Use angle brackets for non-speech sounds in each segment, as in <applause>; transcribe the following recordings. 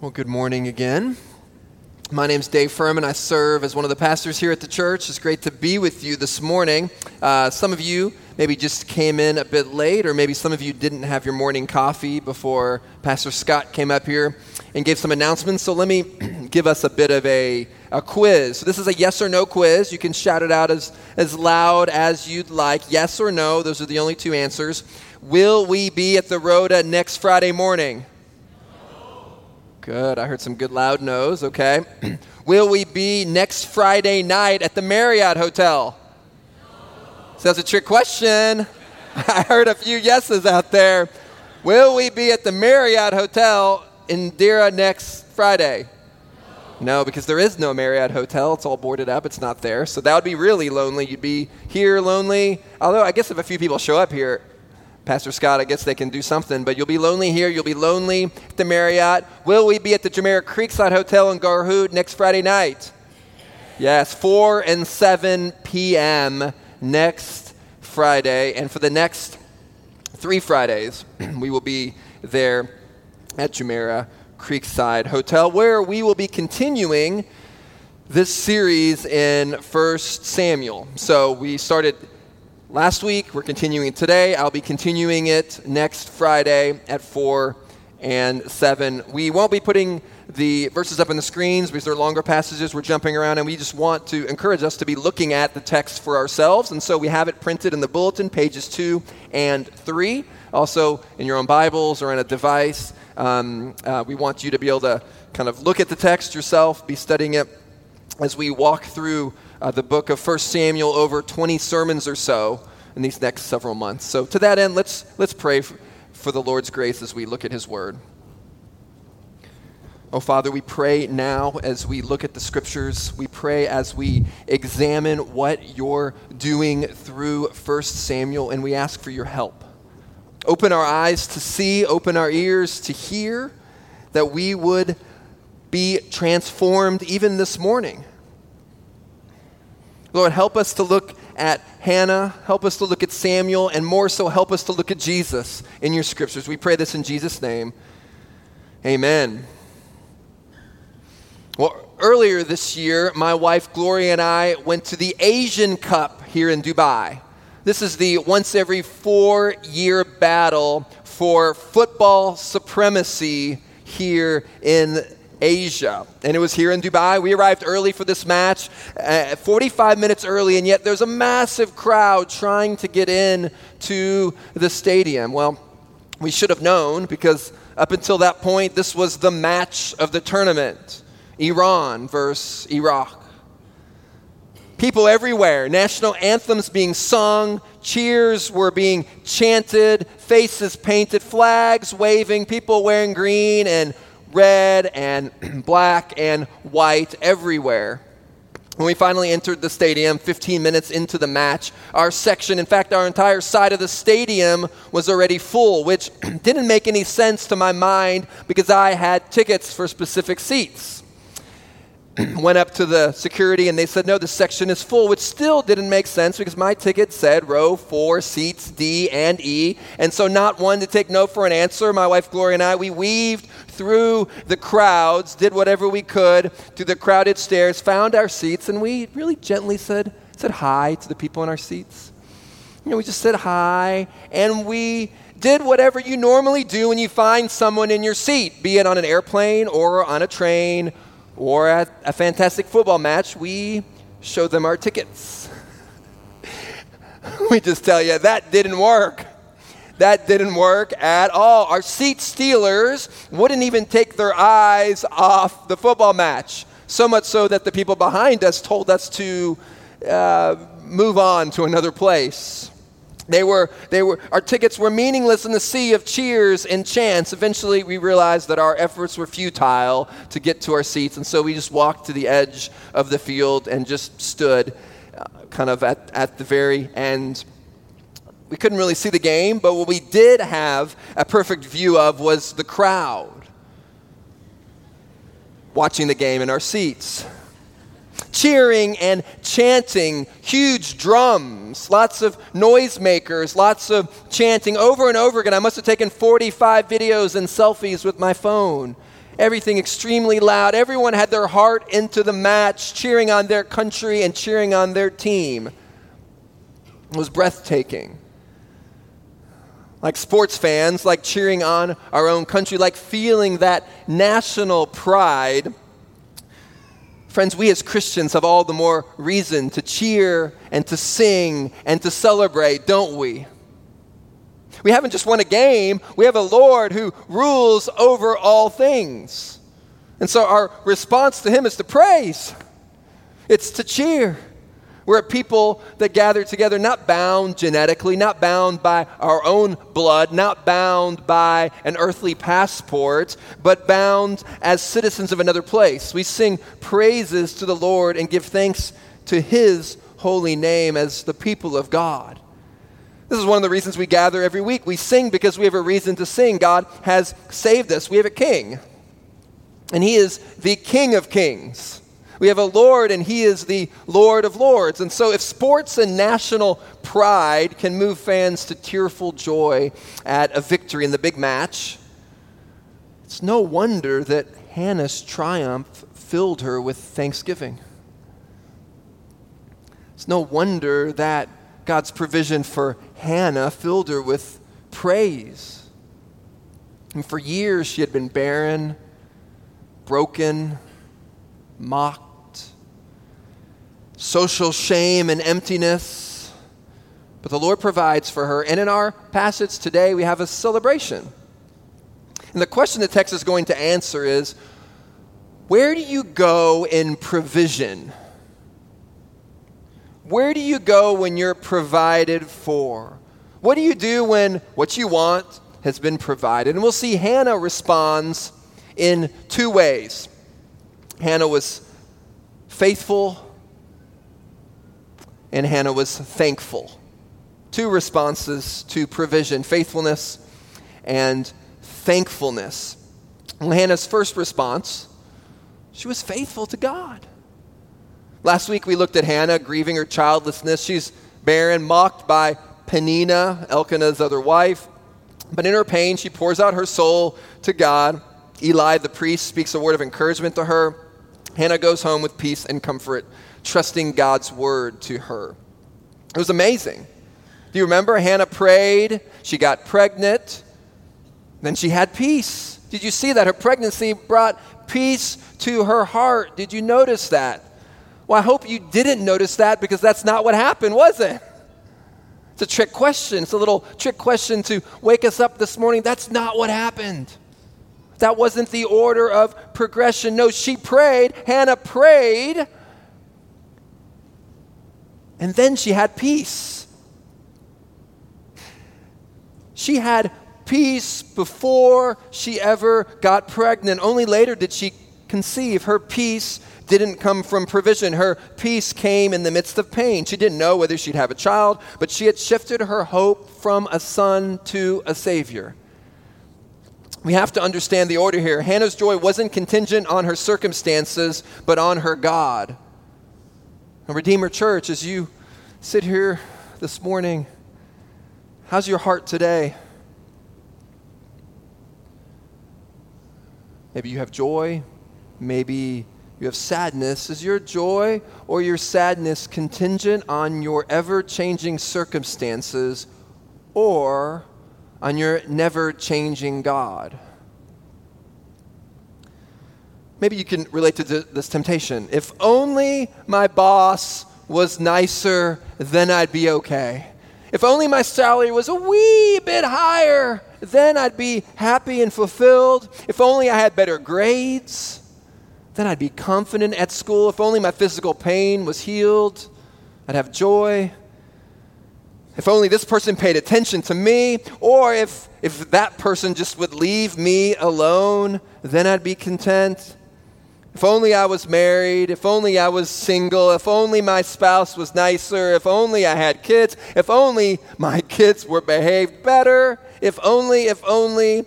Well, good morning again. My name's Dave Furman. I serve as one of the pastors here at the church. It's great to be with you this morning. Uh, some of you maybe just came in a bit late, or maybe some of you didn't have your morning coffee before Pastor Scott came up here and gave some announcements. So let me <clears throat> give us a bit of a, a quiz. So this is a yes or no quiz. You can shout it out as, as loud as you'd like. Yes or no, those are the only two answers. Will we be at the Rhoda next Friday morning? Good. I heard some good loud no's. Okay. <clears throat> Will we be next Friday night at the Marriott Hotel? So that's a trick question. <laughs> I heard a few yeses out there. Will we be at the Marriott Hotel in Deira next Friday? No, because there is no Marriott Hotel. It's all boarded up. It's not there. So that would be really lonely. You'd be here lonely. Although, I guess if a few people show up here, Pastor Scott, I guess they can do something, but you'll be lonely here. You'll be lonely at the Marriott. Will we be at the Jumeirah Creekside Hotel in Garhoud next Friday night? Yes, 4 and 7 p.m. next Friday. And for the next three Fridays, <clears throat> we will be there at Jumeirah Creekside Hotel, where we will be continuing this series in 1 Samuel. So we started last week. We're continuing today. I'll be continuing it next Friday at 4 and 7. We won't be putting the verses up on the screens because they're longer passages. We're jumping around, and we just want to encourage us to be looking at the text for ourselves. And so we have it printed in the bulletin, pages 2 and 3. Also, in your own Bibles or on a device. Um, uh, we want you to be able to kind of look at the text yourself, be studying it as we walk through uh, the book of 1 Samuel over 20 sermons or so in these next several months. So, to that end, let's, let's pray for, for the Lord's grace as we look at His Word. Oh, Father, we pray now as we look at the scriptures. We pray as we examine what you're doing through 1 Samuel, and we ask for your help. Open our eyes to see, open our ears to hear, that we would be transformed even this morning Lord, help us to look at Hannah, help us to look at Samuel, and more so, help us to look at Jesus in your scriptures. We pray this in Jesus' name. Amen. Well, earlier this year, my wife Gloria and I went to the Asian Cup here in Dubai. This is the once every four year battle for football supremacy here in Asia. And it was here in Dubai. We arrived early for this match, uh, 45 minutes early, and yet there's a massive crowd trying to get in to the stadium. Well, we should have known because up until that point, this was the match of the tournament Iran versus Iraq. People everywhere, national anthems being sung, cheers were being chanted, faces painted, flags waving, people wearing green and red and <clears throat> black and white everywhere. When we finally entered the stadium, 15 minutes into the match, our section, in fact, our entire side of the stadium was already full, which <clears throat> didn't make any sense to my mind because I had tickets for specific seats. <clears throat> went up to the security and they said, no, this section is full, which still didn't make sense because my ticket said row four, seats D and E. And so, not one to take no for an answer. My wife Gloria and I, we weaved through the crowds, did whatever we could through the crowded stairs, found our seats, and we really gently said, said hi to the people in our seats. You know, we just said hi and we did whatever you normally do when you find someone in your seat, be it on an airplane or on a train or at a fantastic football match, we show them our tickets. <laughs> we just tell you that didn't work. That didn't work at all. Our seat stealers wouldn't even take their eyes off the football match. So much so that the people behind us told us to uh, move on to another place. They were, they were, our tickets were meaningless in the sea of cheers and chants. Eventually, we realized that our efforts were futile to get to our seats, and so we just walked to the edge of the field and just stood uh, kind of at, at the very end. We couldn't really see the game, but what we did have a perfect view of was the crowd watching the game in our seats cheering and chanting, huge drums, lots of noisemakers, lots of chanting over and over again. I must have taken 45 videos and selfies with my phone. everything extremely loud. Everyone had their heart into the match, cheering on their country and cheering on their team. It was breathtaking. Like sports fans, like cheering on our own country, like feeling that national pride. Friends, we as Christians have all the more reason to cheer and to sing and to celebrate, don't we? We haven't just won a game, we have a Lord who rules over all things. And so our response to Him is to praise, it's to cheer. We're a people that gather together, not bound genetically, not bound by our own blood, not bound by an earthly passport, but bound as citizens of another place. We sing praises to the Lord and give thanks to His holy name as the people of God. This is one of the reasons we gather every week. We sing because we have a reason to sing. God has saved us. We have a king, and He is the King of kings. We have a Lord, and He is the Lord of lords. And so, if sports and national pride can move fans to tearful joy at a victory in the big match, it's no wonder that Hannah's triumph filled her with thanksgiving. It's no wonder that God's provision for Hannah filled her with praise. And for years she had been barren, broken, mocked, social shame and emptiness. But the Lord provides for her. And in our passage today, we have a celebration. And the question the text is going to answer is where do you go in provision? Where do you go when you're provided for? What do you do when what you want has been provided? And we'll see Hannah responds in two ways. Hannah was faithful, and Hannah was thankful. Two responses to provision faithfulness and thankfulness. Hannah's first response, she was faithful to God. Last week we looked at Hannah grieving her childlessness. She's barren, mocked by Peninnah, Elkanah's other wife. But in her pain, she pours out her soul to God. Eli, the priest, speaks a word of encouragement to her. Hannah goes home with peace and comfort, trusting God's word to her. It was amazing. Do you remember? Hannah prayed, she got pregnant, then she had peace. Did you see that? Her pregnancy brought peace to her heart. Did you notice that? Well, I hope you didn't notice that because that's not what happened, was it? It's a trick question. It's a little trick question to wake us up this morning. That's not what happened. That wasn't the order of progression. No, she prayed. Hannah prayed. And then she had peace. She had peace before she ever got pregnant. Only later did she conceive. Her peace didn't come from provision. Her peace came in the midst of pain. She didn't know whether she'd have a child, but she had shifted her hope from a son to a savior. We have to understand the order here. Hannah's joy wasn't contingent on her circumstances, but on her God. And Redeemer Church, as you sit here this morning, how's your heart today? Maybe you have joy. Maybe you have sadness. Is your joy or your sadness contingent on your ever changing circumstances or on your never changing God? Maybe you can relate to this temptation. If only my boss was nicer, then I'd be okay. If only my salary was a wee bit higher, then I'd be happy and fulfilled. If only I had better grades then I'd be confident at school. If only my physical pain was healed, I'd have joy. If only this person paid attention to me, or if, if that person just would leave me alone, then I'd be content. If only I was married, if only I was single, if only my spouse was nicer, if only I had kids, if only my <laughs> kids were behaved better, if only, if only,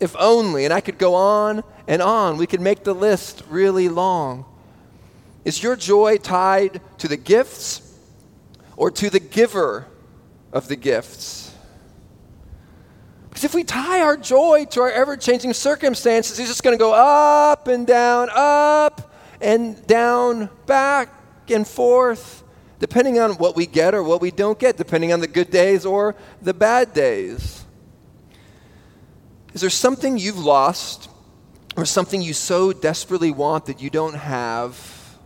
if only. And I could go on and on. We could make the list really long. Is your joy tied to the gifts or to the giver of the gifts? Because if we tie our joy to our ever changing circumstances, it's just going to go up and down, up and down, back and forth, depending on what we get or what we don't get, depending on the good days or the bad days. Is there something you've lost or something you so desperately want that you don't have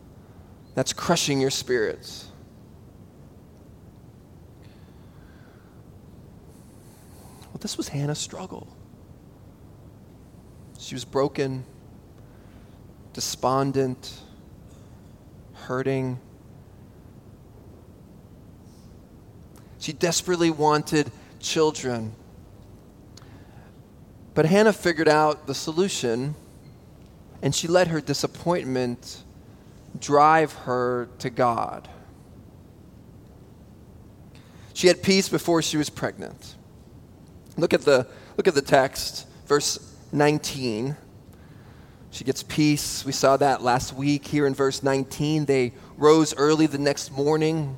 that's crushing your spirits? Well, this was Hannah's struggle. She was broken, despondent, hurting. She desperately wanted children. But Hannah figured out the solution, and she let her disappointment drive her to God. She had peace before she was pregnant. Look at the, look at the text, verse 19. She gets peace. We saw that last week here in verse 19. They rose early the next morning,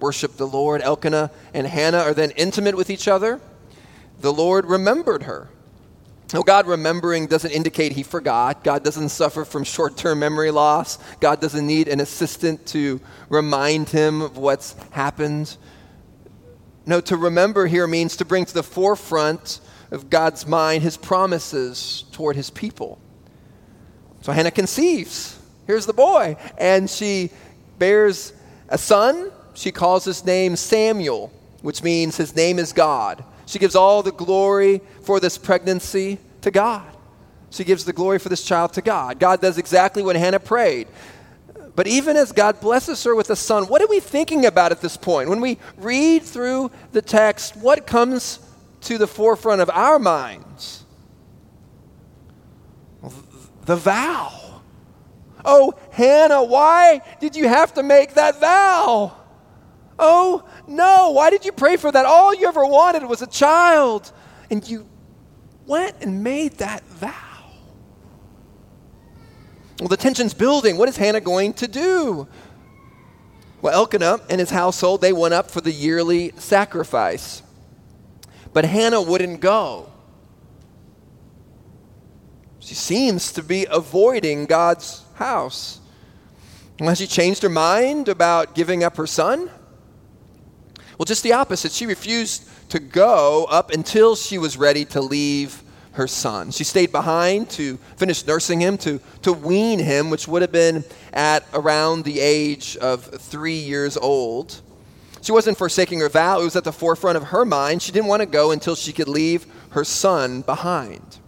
worshiped the Lord. Elkanah and Hannah are then intimate with each other. The Lord remembered her. Now, God remembering doesn't indicate he forgot. God doesn't suffer from short term memory loss. God doesn't need an assistant to remind him of what's happened. No, to remember here means to bring to the forefront of God's mind his promises toward his people. So Hannah conceives. Here's the boy. And she bears a son. She calls his name Samuel, which means his name is God. She gives all the glory for this pregnancy to God. She gives the glory for this child to God. God does exactly what Hannah prayed. But even as God blesses her with a son, what are we thinking about at this point? When we read through the text, what comes to the forefront of our minds? The vow. Oh, Hannah, why did you have to make that vow? Oh, no, why did you pray for that? All you ever wanted was a child. And you went and made that vow. Well, the tension's building. What is Hannah going to do? Well, Elkanah and his household, they went up for the yearly sacrifice. But Hannah wouldn't go. She seems to be avoiding God's house. Has she changed her mind about giving up her son? Well, just the opposite. She refused to go up until she was ready to leave her son. She stayed behind to finish nursing him, to, to wean him, which would have been at around the age of three years old. She wasn't forsaking her vow, it was at the forefront of her mind. She didn't want to go until she could leave her son behind.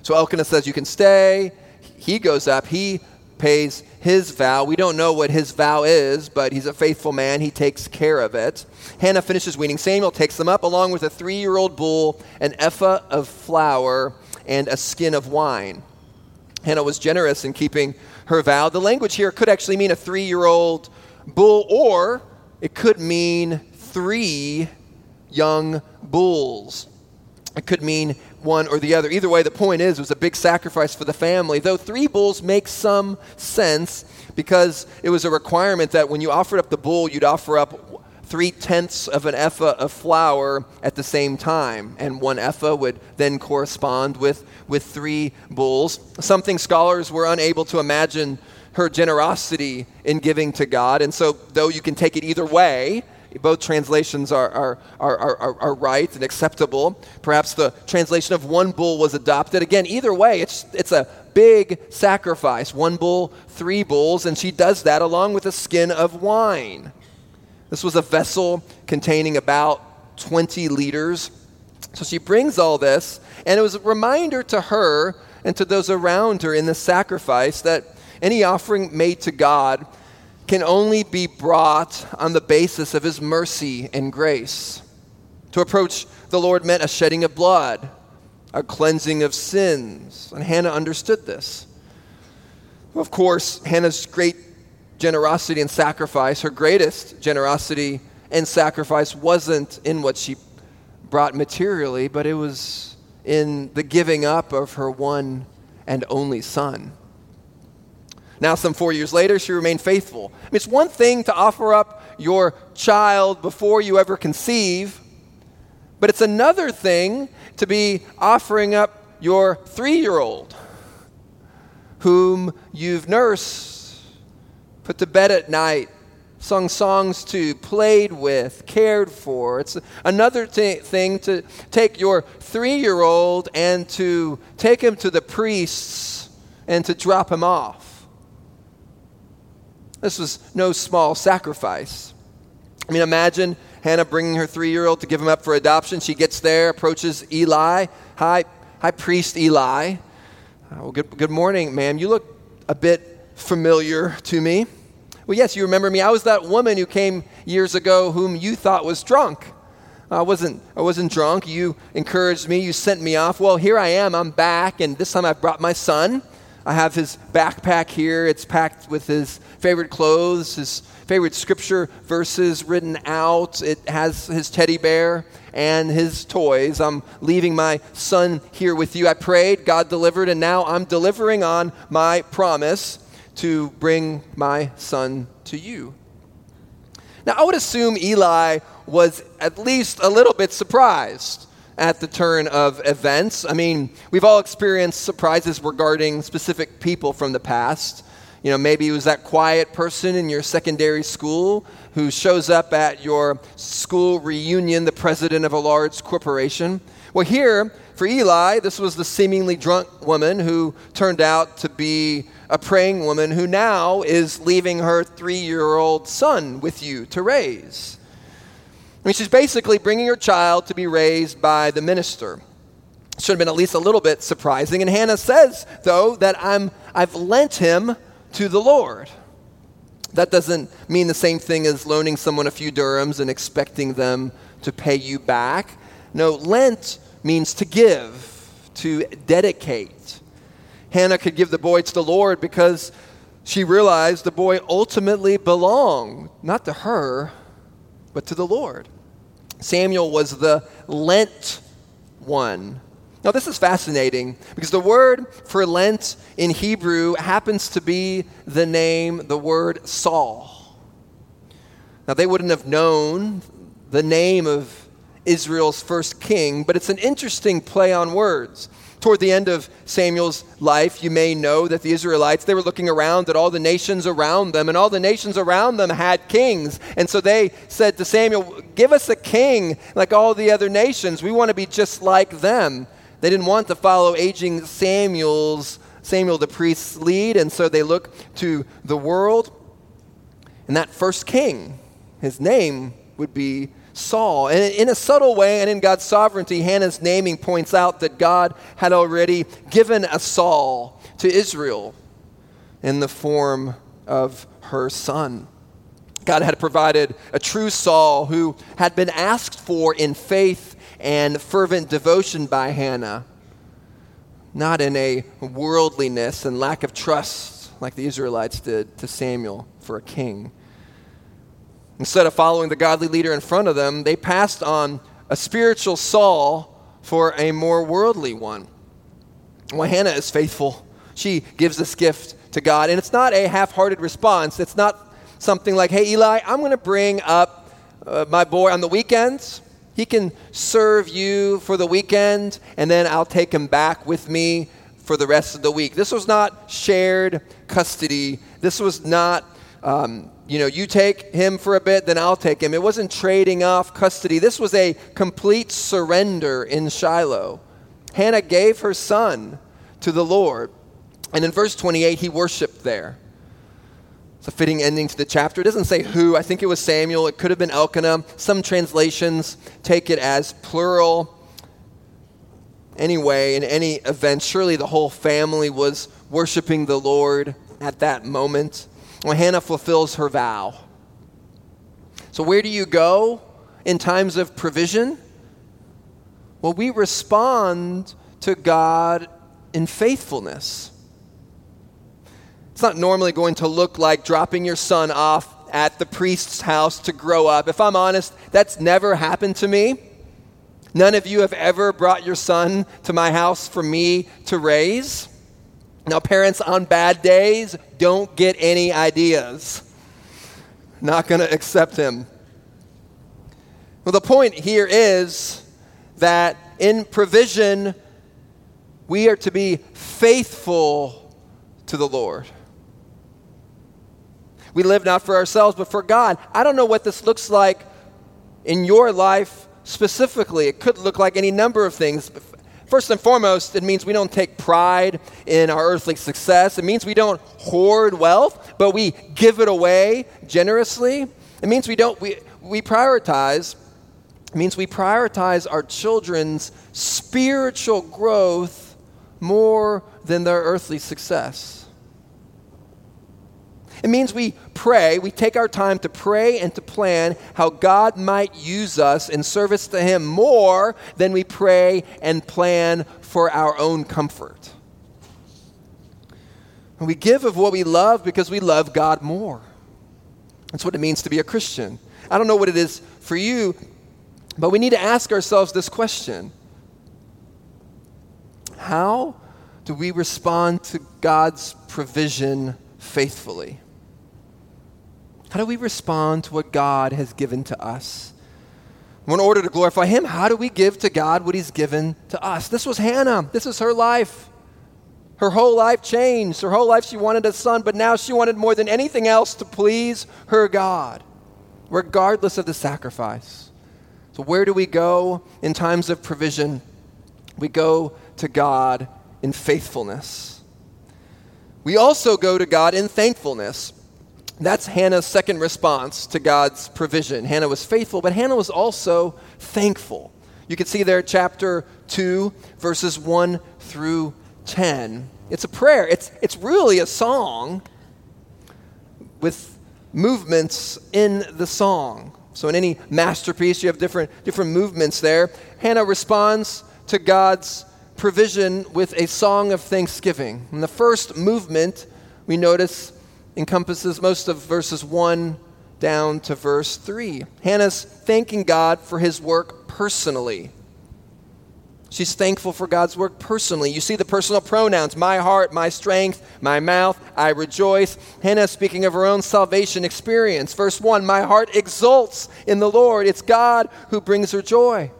So Elkanah says, You can stay. He goes up, he pays his vow. We don't know what his vow is, but he's a faithful man. He takes care of it. Hannah finishes weaning. Samuel takes them up along with a three year old bull, an ephah of flour, and a skin of wine. Hannah was generous in keeping her vow. The language here could actually mean a three year old bull, or it could mean three young bulls. It could mean one or the other. Either way, the point is, it was a big sacrifice for the family. Though three bulls makes some sense because it was a requirement that when you offered up the bull, you'd offer up three tenths of an ephah of flour at the same time. And one ephah would then correspond with, with three bulls. Something scholars were unable to imagine her generosity in giving to God. And so, though you can take it either way, both translations are, are, are, are, are right and acceptable. Perhaps the translation of one bull was adopted. Again, either way, it's, it's a big sacrifice. One bull, three bulls, and she does that along with a skin of wine. This was a vessel containing about 20 liters. So she brings all this, and it was a reminder to her and to those around her in the sacrifice that any offering made to God can only be brought on the basis of his mercy and grace. To approach the Lord meant a shedding of blood, a cleansing of sins. And Hannah understood this. Of course, Hannah's great generosity and sacrifice, her greatest generosity and sacrifice, wasn't in what she brought materially, but it was in the giving up of her one and only son. Now, some four years later, she remained faithful. I mean, it's one thing to offer up your child before you ever conceive, But it's another thing to be offering up your three year old whom you've nursed, put to bed at night, sung songs to, played with, cared for. It's another t- thing to take your three year old and to take him to the priests and to drop him off. This was no small sacrifice. I mean, imagine Hannah bringing her three year old to give him up for adoption. She gets there, approaches Eli. Hi, hi, priest Eli. Uh, well, good, good morning, ma'am. You look a bit familiar to me. Well, yes, you remember me. I was that woman who came years ago whom you thought was drunk. I wasn't, I wasn't drunk. You encouraged me. You sent me off. Well, here I am. I'm back, and this time I've brought my son. I have his backpack here. It's packed with his favorite clothes, his favorite scripture verses written out. It has his teddy bear and his toys. I'm leaving my son here with you. I prayed, God delivered, and now I'm delivering on my promise to bring my son to you. Now, I would assume Eli was at least a little bit surprised at the turn of events. I mean, we've all experienced surprises regarding specific people from the past. You know, maybe it was that quiet person in your secondary school who shows up at your school reunion, the president of a large corporation. Well, here, for Eli, this was the seemingly drunk woman who turned out to be a praying woman who now is leaving her three year old son with you to raise. I mean, she's basically bringing her child to be raised by the minister. Should have been at least a little bit surprising. And Hannah says, though, that I'm, I've lent him to the Lord. That doesn't mean the same thing as loaning someone a few dirhams and expecting them to pay you back. No, Lent means to give, to dedicate. Hannah could give the boy to the Lord because she realized the boy ultimately belonged not to her, but to the Lord. Samuel was the Lent one. Now, this is fascinating because the word for Lent in Hebrew happens to be the name, the word Saul. Now, they wouldn't have known the name of Israel's first king, but it's an interesting play on words. Toward the end of Samuel's life, you may know that the Israelites, they were looking around at all the nations around them, and all the nations around them had kings. And so they said to Samuel, Give us a king like all the other nations. We want to be just like them. They didn't want to follow aging Samuel's Samuel the priest's lead, and so they look to the world. And that first king, his name would be Saul. And in a subtle way and in God's sovereignty, Hannah's naming points out that God had already given a Saul to Israel in the form of her son. God had provided a true Saul who had been asked for in faith and fervent devotion by Hannah, not in a worldliness and lack of trust like the Israelites did to Samuel for a king. Instead of following the godly leader in front of them, they passed on a spiritual Saul for a more worldly one. Well, Hannah is faithful. She gives this gift to God, and it's not a half hearted response. It's not something like, hey, Eli, I'm going to bring up uh, my boy on the weekends. He can serve you for the weekend, and then I'll take him back with me for the rest of the week. This was not shared custody. This was not um, you know, you take him for a bit, then I'll take him. It wasn't trading off custody. This was a complete surrender in Shiloh. Hannah gave her son to the Lord. And in verse 28, he worshiped there. It's a fitting ending to the chapter. It doesn't say who. I think it was Samuel. It could have been Elkanah. Some translations take it as plural. Anyway, in any event, surely the whole family was worshiping the Lord at that moment. Well, Hannah fulfills her vow. So, where do you go in times of provision? Well, we respond to God in faithfulness. It's not normally going to look like dropping your son off at the priest's house to grow up. If I'm honest, that's never happened to me. None of you have ever brought your son to my house for me to raise. Now, parents, on bad days, don't get any ideas. Not going to accept him. Well, the point here is that in provision, we are to be faithful to the Lord. We live not for ourselves, but for God. I don't know what this looks like in your life specifically. It could look like any number of things. First and foremost, it means we don't take pride in our earthly success. It means we don't hoard wealth, but we give it away generously. It means we don't we, we prioritize it means we prioritize our children's spiritual growth more than their earthly success. It means we pray, we take our time to pray and to plan how God might use us in service to Him more than we pray and plan for our own comfort. And we give of what we love because we love God more. That's what it means to be a Christian. I don't know what it is for you, but we need to ask ourselves this question How do we respond to God's provision faithfully? How do we respond to what God has given to us? In order to glorify Him, how do we give to God what He's given to us? This was Hannah. This is her life. Her whole life changed. Her whole life she wanted a son, but now she wanted more than anything else to please her God, regardless of the sacrifice. So, where do we go in times of provision? We go to God in faithfulness. We also go to God in thankfulness. That's Hannah's second response to God's provision. Hannah was faithful, but Hannah was also thankful. You can see there, chapter 2, verses 1 through 10. It's a prayer, it's, it's really a song with movements in the song. So, in any masterpiece, you have different, different movements there. Hannah responds to God's provision with a song of thanksgiving. In the first movement, we notice encompasses most of verses 1 down to verse 3. Hannah's thanking God for his work personally. She's thankful for God's work personally. You see the personal pronouns my heart, my strength, my mouth, I rejoice. Hannah speaking of her own salvation experience. Verse 1 My heart exults in the Lord. It's God who brings her joy.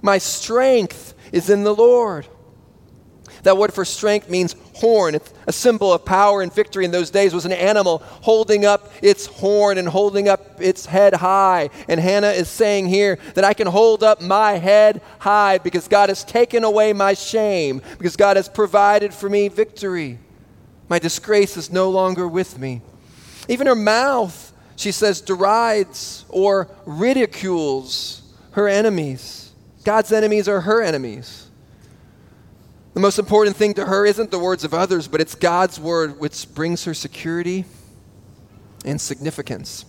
My strength is in the Lord. That word for strength means horn. A symbol of power and victory in those days was an animal holding up its horn and holding up its head high. And Hannah is saying here that I can hold up my head high because God has taken away my shame, because God has provided for me victory. My disgrace is no longer with me. Even her mouth, she says, derides or ridicules her enemies. God's enemies are her enemies. The most important thing to her isn't the words of others, but it's God's word which brings her security and significance.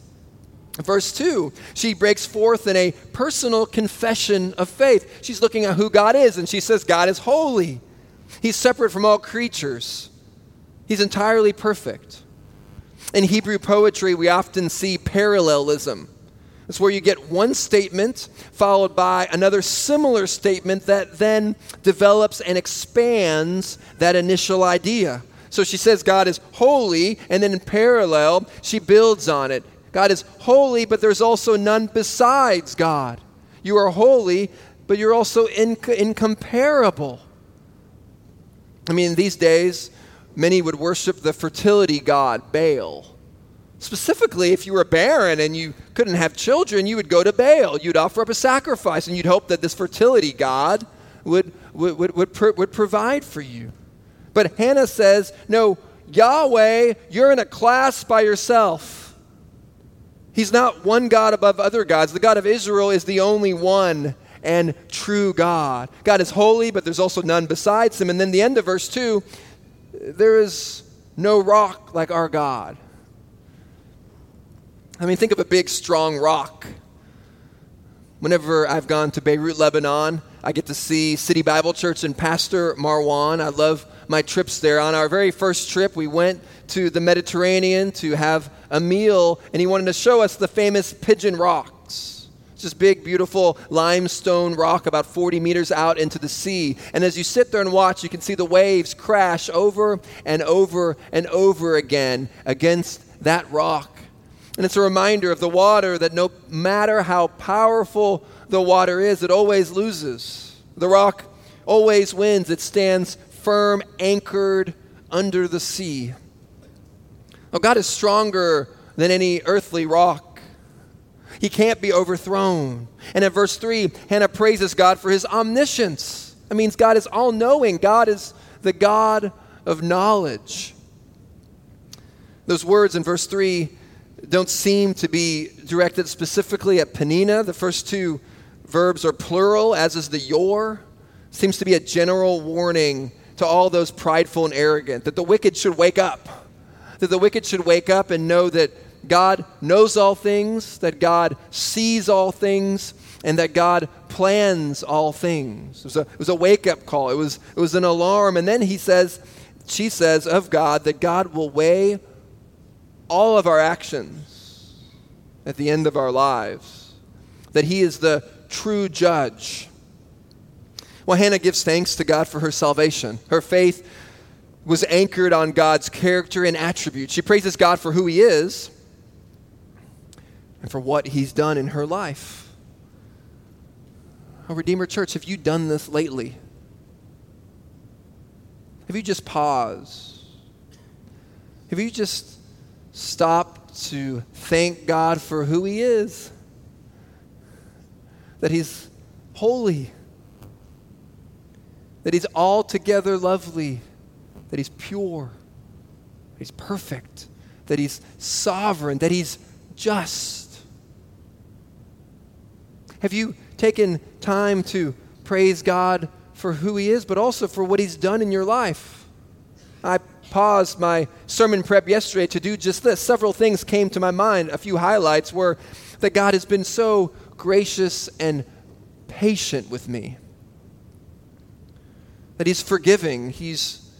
Verse 2, she breaks forth in a personal confession of faith. She's looking at who God is, and she says, God is holy. He's separate from all creatures, He's entirely perfect. In Hebrew poetry, we often see parallelism. It's where you get one statement followed by another similar statement that then develops and expands that initial idea. So she says God is holy, and then in parallel, she builds on it. God is holy, but there's also none besides God. You are holy, but you're also inc- incomparable. I mean, these days, many would worship the fertility god, Baal. Specifically, if you were barren and you couldn't have children, you would go to Baal. You'd offer up a sacrifice and you'd hope that this fertility god would, would, would, would, would provide for you. But Hannah says, No, Yahweh, you're in a class by yourself. He's not one God above other gods. The God of Israel is the only one and true God. God is holy, but there's also none besides him. And then the end of verse 2 there is no rock like our God. I mean, think of a big, strong rock. Whenever I've gone to Beirut, Lebanon, I get to see City Bible Church and Pastor Marwan. I love my trips there. On our very first trip, we went to the Mediterranean to have a meal, and he wanted to show us the famous Pigeon Rocks. It's this big, beautiful limestone rock about 40 meters out into the sea. And as you sit there and watch, you can see the waves crash over and over and over again against that rock. And it's a reminder of the water that no matter how powerful the water is, it always loses. The rock always wins, it stands firm, anchored under the sea. Oh, God is stronger than any earthly rock. He can't be overthrown. And in verse 3, Hannah praises God for his omniscience. That means God is all knowing, God is the God of knowledge. Those words in verse 3 don't seem to be directed specifically at Peninnah. The first two verbs are plural, as is the your. Seems to be a general warning to all those prideful and arrogant that the wicked should wake up. That the wicked should wake up and know that God knows all things, that God sees all things, and that God plans all things. It was a, it was a wake up call, it was, it was an alarm. And then he says, she says of God that God will weigh all of our actions at the end of our lives, that he is the true judge. Well, Hannah gives thanks to God for her salvation. Her faith was anchored on God's character and attributes. She praises God for who He is and for what He's done in her life. Oh, Redeemer Church, have you done this lately? Have you just paused? Have you just stopped to thank God for who He is? That He's holy that He's altogether lovely, that He's pure, that He's perfect, that He's sovereign, that He's just. Have you taken time to praise God for who He is, but also for what He's done in your life? I paused my sermon prep yesterday to do just this. Several things came to my mind. A few highlights were that God has been so gracious and patient with me that He's forgiving. He's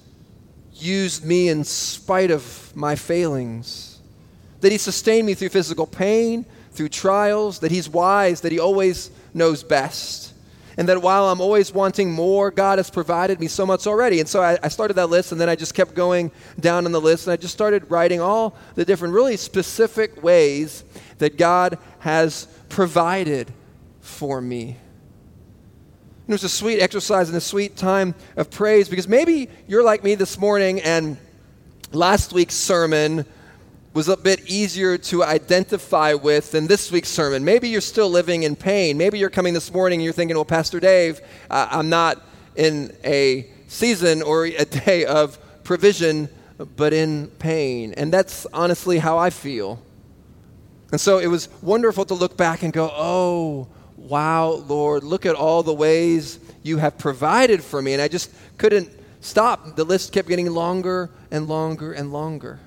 used me in spite of my failings. That He sustained me through physical pain, through trials. That He's wise, that He always knows best. And that while I'm always wanting more, God has provided me so much already. And so I, I started that list, and then I just kept going down on the list, and I just started writing all the different, really specific ways that God has provided for me. And It was a sweet exercise and a sweet time of praise because maybe you're like me this morning and last week's sermon was a bit easier to identify with than this week's sermon. Maybe you're still living in pain. Maybe you're coming this morning and you're thinking, well, Pastor Dave, uh, I'm not in a season or a <laughs> day of provision, but in pain. And that's honestly how I feel. And so it was wonderful to look back and go, oh, wow, Lord, look at all the ways you have provided for me. And I just couldn't stop. The list kept getting longer and longer and longer.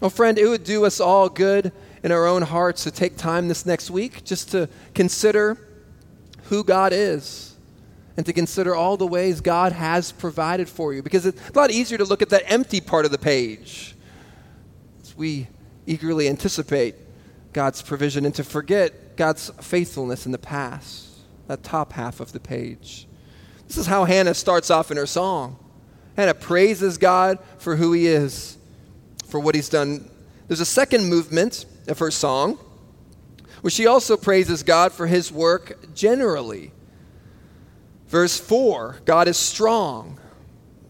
Well, friend, it would do us all good in our own hearts to take time this next week just to consider who God is and to consider all the ways God has provided for you. Because it's a lot easier to look at that empty part of the page as we eagerly anticipate God's provision and to forget God's faithfulness in the past, that top half of the page. This is how Hannah starts off in her song. Hannah praises God for who he is, for what he's done. There's a second movement of her song where she also praises God for his work generally. Verse 4 God is strong.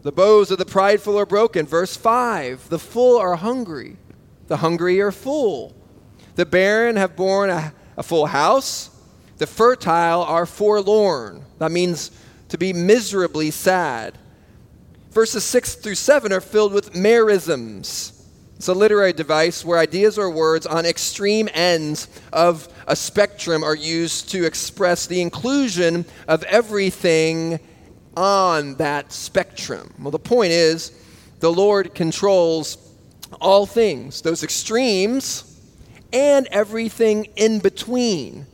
The bows of the prideful are broken. Verse 5 The full are hungry, the hungry are full. The barren have borne a a full house. The fertile are forlorn. That means to be miserably sad. Verses 6 through 7 are filled with merisms. It's a literary device where ideas or words on extreme ends of a spectrum are used to express the inclusion of everything on that spectrum. Well, the point is, the Lord controls all things. Those extremes and everything in between.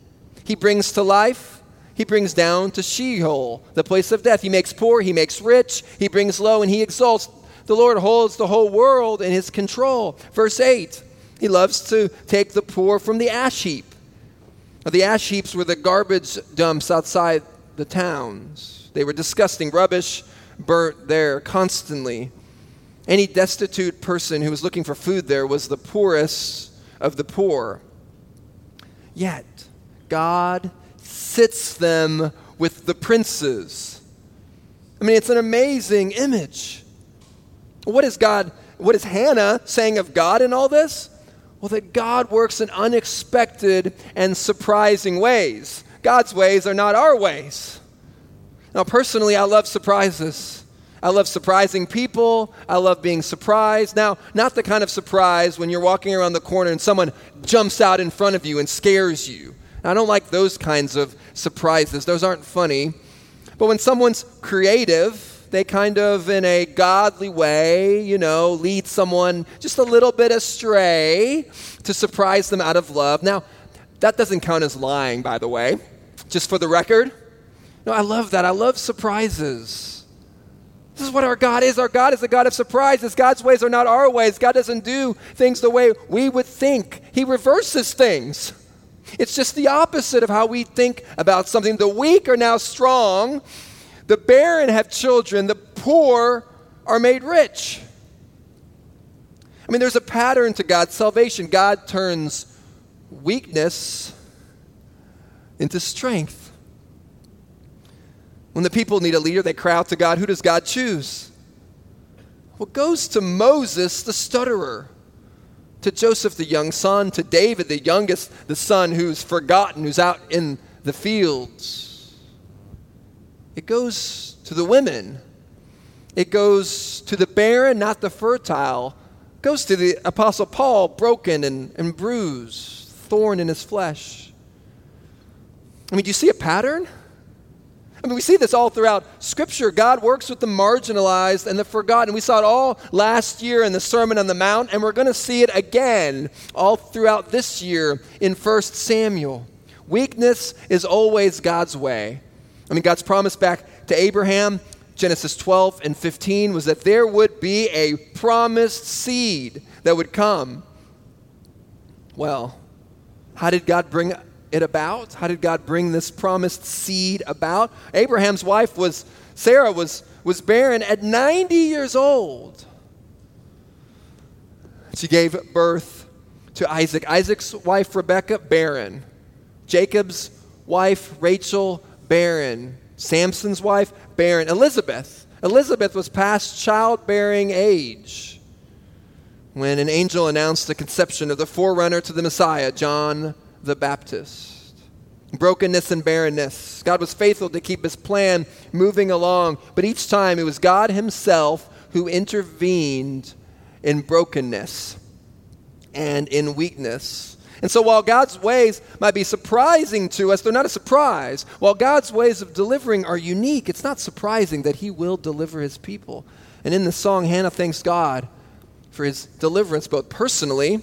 He brings to life, he brings down to Sheol, the place of death. He makes poor, he makes rich, he brings low, and he exalts. The Lord holds the whole world in his control. Verse 8 He loves to take the poor from the ash heap. Now, The ash heaps were the garbage dumps outside the towns. They were disgusting rubbish burnt there constantly. Any destitute person who was looking for food there was the poorest of the poor. Yet, God sits them with the princes. I mean, it's an amazing image. What is God, what is Hannah saying of God in all this? Well, that God works in unexpected and surprising ways. God's ways are not our ways. Now, personally, I love surprises. I love surprising people. I love being surprised. Now, not the kind of surprise when you're walking around the corner and someone jumps out in front of you and scares you. I don't like those kinds of surprises, those aren't funny. But when someone's creative, they kind of, in a godly way, you know, lead someone just a little bit astray to surprise them out of love. Now, that doesn't count as lying, by the way, just for the record. No, I love that. I love surprises. This is what our God is. Our God is a God of surprises. God's ways are not our ways. God doesn't do things the way we would think, He reverses things. It's just the opposite of how we think about something. The weak are now strong, the barren have children, the poor are made rich. I mean, there's a pattern to God's salvation. God turns weakness into strength. When the people need a leader, they cry out to God. Who does God choose? Well, goes to Moses, the stutterer, to Joseph, the young son, to David, the youngest, the son who's forgotten, who's out in the fields. It goes to the women. It goes to the barren, not the fertile. It goes to the Apostle Paul, broken and, and bruised, thorn in his flesh. I mean, do you see a pattern? I mean, we see this all throughout Scripture. God works with the marginalized and the forgotten. We saw it all last year in the Sermon on the Mount, and we're going to see it again all throughout this year in 1 Samuel. Weakness is always God's way. I mean, God's promise back to Abraham, Genesis 12 and 15, was that there would be a promised seed that would come. Well, how did God bring it about? How did God bring this promised seed about? Abraham's wife was, Sarah was, was barren at 90 years old. She gave birth to Isaac. Isaac's wife, Rebecca, barren. Jacob's wife, Rachel, barren. Samson's wife, barren. Elizabeth. Elizabeth was past childbearing age when an angel announced the conception of the forerunner to the Messiah, John the Baptist. Brokenness and barrenness. God was faithful to keep his plan moving along, but each time it was God himself who intervened in brokenness and in weakness. And so while God's ways might be surprising to us, they're not a surprise. While God's ways of delivering are unique, it's not surprising that he will deliver his people. And in the song, Hannah thanks God for his deliverance, both personally,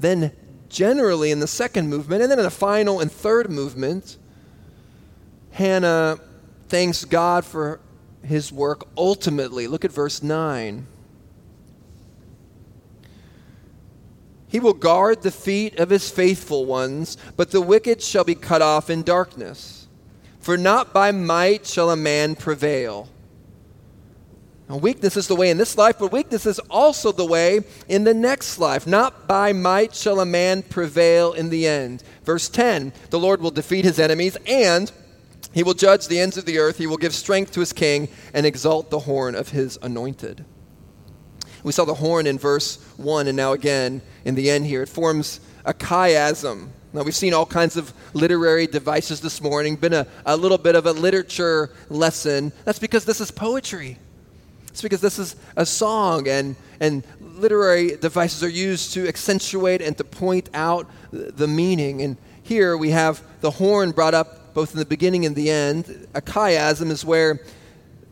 then generally in the second movement. And then in the final and third movement, Hannah thanks God for his work ultimately. Look at verse 9. He will guard the feet of his faithful ones, but the wicked shall be cut off in darkness. For not by might shall a man prevail. Now, weakness is the way in this life, but weakness is also the way in the next life. Not by might shall a man prevail in the end. Verse 10 The Lord will defeat his enemies, and he will judge the ends of the earth. He will give strength to his king and exalt the horn of his anointed. We saw the horn in verse 1, and now again in the end here. It forms a chiasm. Now, we've seen all kinds of literary devices this morning, been a, a little bit of a literature lesson. That's because this is poetry. It's because this is a song, and, and literary devices are used to accentuate and to point out the meaning. And here we have the horn brought up both in the beginning and the end. A chiasm is where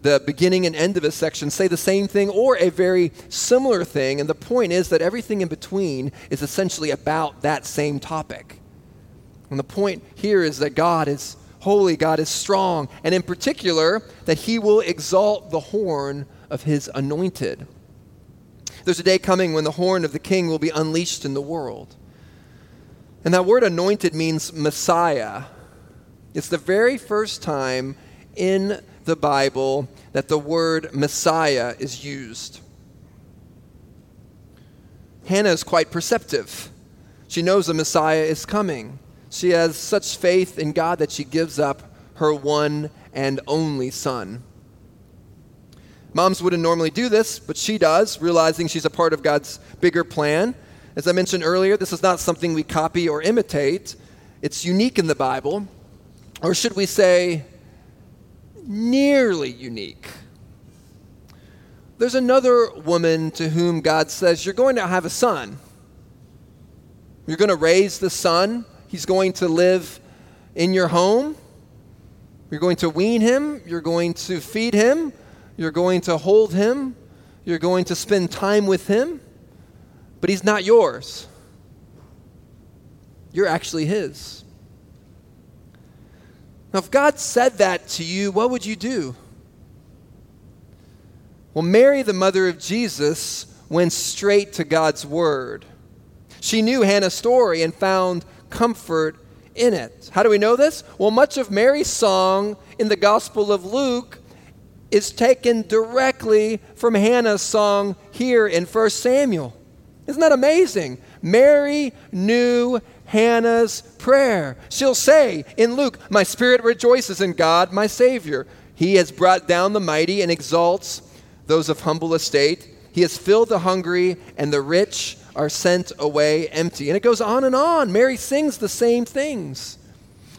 the beginning and end of a section say the same thing or a very similar thing. And the point is that everything in between is essentially about that same topic. And the point here is that God is holy, God is strong, and in particular, that He will exalt the horn of his anointed. There's a day coming when the horn of the king will be unleashed in the world. And that word anointed means Messiah. It's the very first time in the Bible that the word Messiah is used. Hannah is quite perceptive. She knows the Messiah is coming. She has such faith in God that she gives up her one and only son. Moms wouldn't normally do this, but she does, realizing she's a part of God's bigger plan. As I mentioned earlier, this is not something we copy or imitate, it's unique in the Bible. Or should we say, nearly unique? There's another woman to whom God says, You're going to have a son. You're going to raise the son. He's going to live in your home. You're going to wean him. You're going to feed him. You're going to hold him. You're going to spend time with him. But he's not yours. You're actually his. Now, if God said that to you, what would you do? Well, Mary, the mother of Jesus, went straight to God's word. She knew Hannah's story and found comfort in it. How do we know this? Well, much of Mary's song in the Gospel of Luke is taken directly from Hannah's song here in 1 Samuel. Isn't that amazing? Mary knew Hannah's prayer. She'll say in Luke, My spirit rejoices in God, my Savior. He has brought down the mighty and exalts those of humble estate. He has filled the hungry, and the rich are sent away empty. And it goes on and on. Mary sings the same things.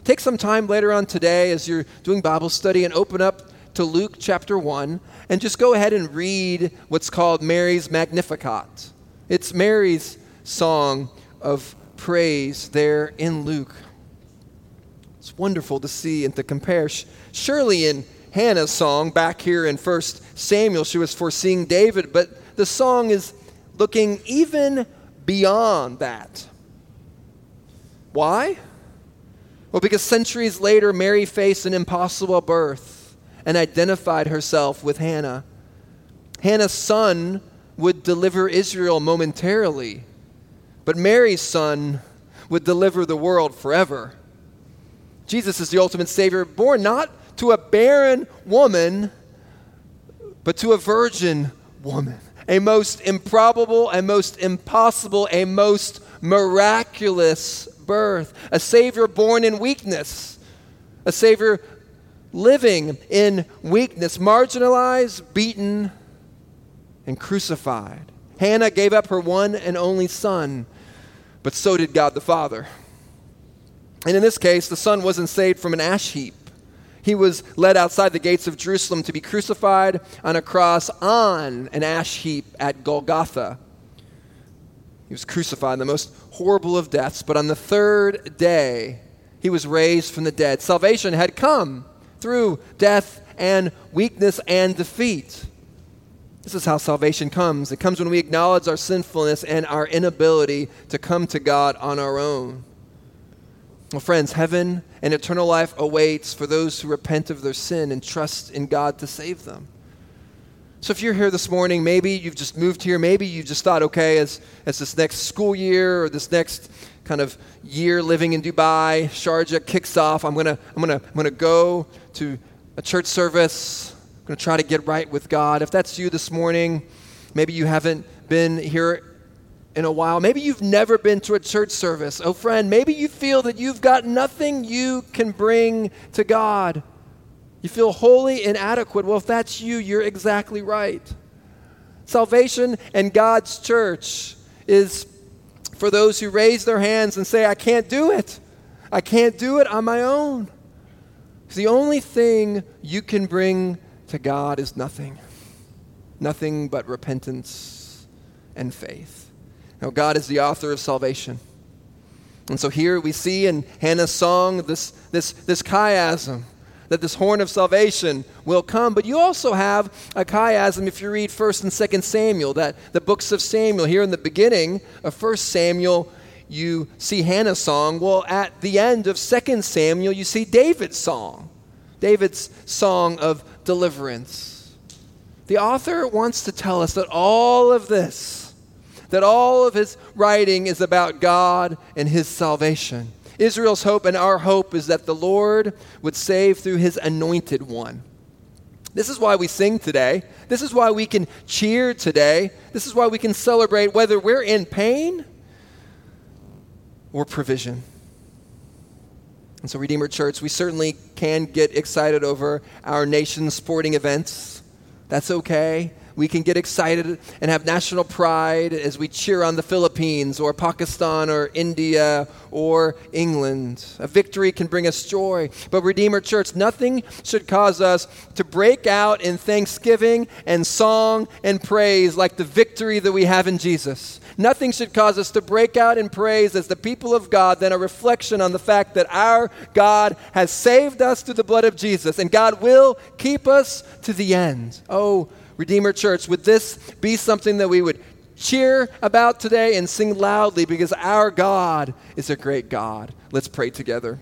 Take some time later on today as you're doing Bible study and open up to Luke chapter 1 and just go ahead and read what's called Mary's Magnificat. It's Mary's song of praise there in Luke. It's wonderful to see and to compare. Surely in Hannah's song back here in 1 Samuel, she was foreseeing David, but the song is looking even beyond that. Why? Well, because centuries later, Mary faced an impossible birth and identified herself with Hannah. Hannah's son would deliver Israel momentarily, but Mary's son would deliver the world forever. Jesus is the ultimate Savior, born not to a barren woman, but to a virgin woman. A most improbable, a most impossible, a most miraculous birth. A Savior born in weakness. A Savior living in weakness, marginalized, beaten, and crucified. Hannah gave up her one and only son, but so did God the Father. And in this case, the son wasn't saved from an ash heap. He was led outside the gates of Jerusalem to be crucified on a cross on an ash heap at Golgotha. He was crucified the most horrible of deaths, but on the third day, he was raised from the dead. Salvation had come through death and weakness and defeat. This is how salvation comes. It comes when we acknowledge our sinfulness and our inability to come to God on our own. Well, friends, heaven and eternal life awaits for those who repent of their sin and trust in God to save them. So if you're here this morning, maybe you've just moved here, maybe you just thought, okay, as, as this next school year or this next kind of year living in Dubai, Sharjah kicks off, I'm gonna, I'm gonna, I'm gonna go to a church service going to try to get right with God. If that's you this morning, maybe you haven't been here in a while. Maybe you've never been to a church service. Oh, friend, maybe you feel that you've got nothing you can bring to God. You feel wholly inadequate. Well, if that's you, you're exactly right. Salvation and God's church is for those who raise their hands and say, I can't do it. I can't do it on my own. It's the only thing you can bring to God is nothing, nothing but repentance and faith. Now, God is the author of salvation. And so here we see in Hannah's song this, this, this chiasm that this horn of salvation will come. But you also have a chiasm if you read 1st and 2nd Samuel, that the books of Samuel. Here in the beginning of 1st Samuel, you see Hannah's song. Well, at the end of 2nd Samuel, you see David's song. David's song of deliverance. The author wants to tell us that all of this, that all of his writing is about God and his salvation. Israel's hope and our hope is that the Lord would save through his anointed one. This is why we sing today. This is why we can cheer today. This is why we can celebrate whether we're in pain or provision. And so, Redeemer Church, we certainly can get excited over our nation's sporting events. That's okay. We can get excited and have national pride as we cheer on the Philippines or Pakistan or India or England. A victory can bring us joy. But, Redeemer Church, nothing should cause us to break out in thanksgiving and song and praise like the victory that we have in Jesus. Nothing should cause us to break out in praise as the people of God than a reflection on the fact that our God has saved us through the blood of Jesus and God will keep us to the end. Oh, Redeemer Church, would this be something that we would cheer about today and sing loudly because our God is a great God? Let's pray together.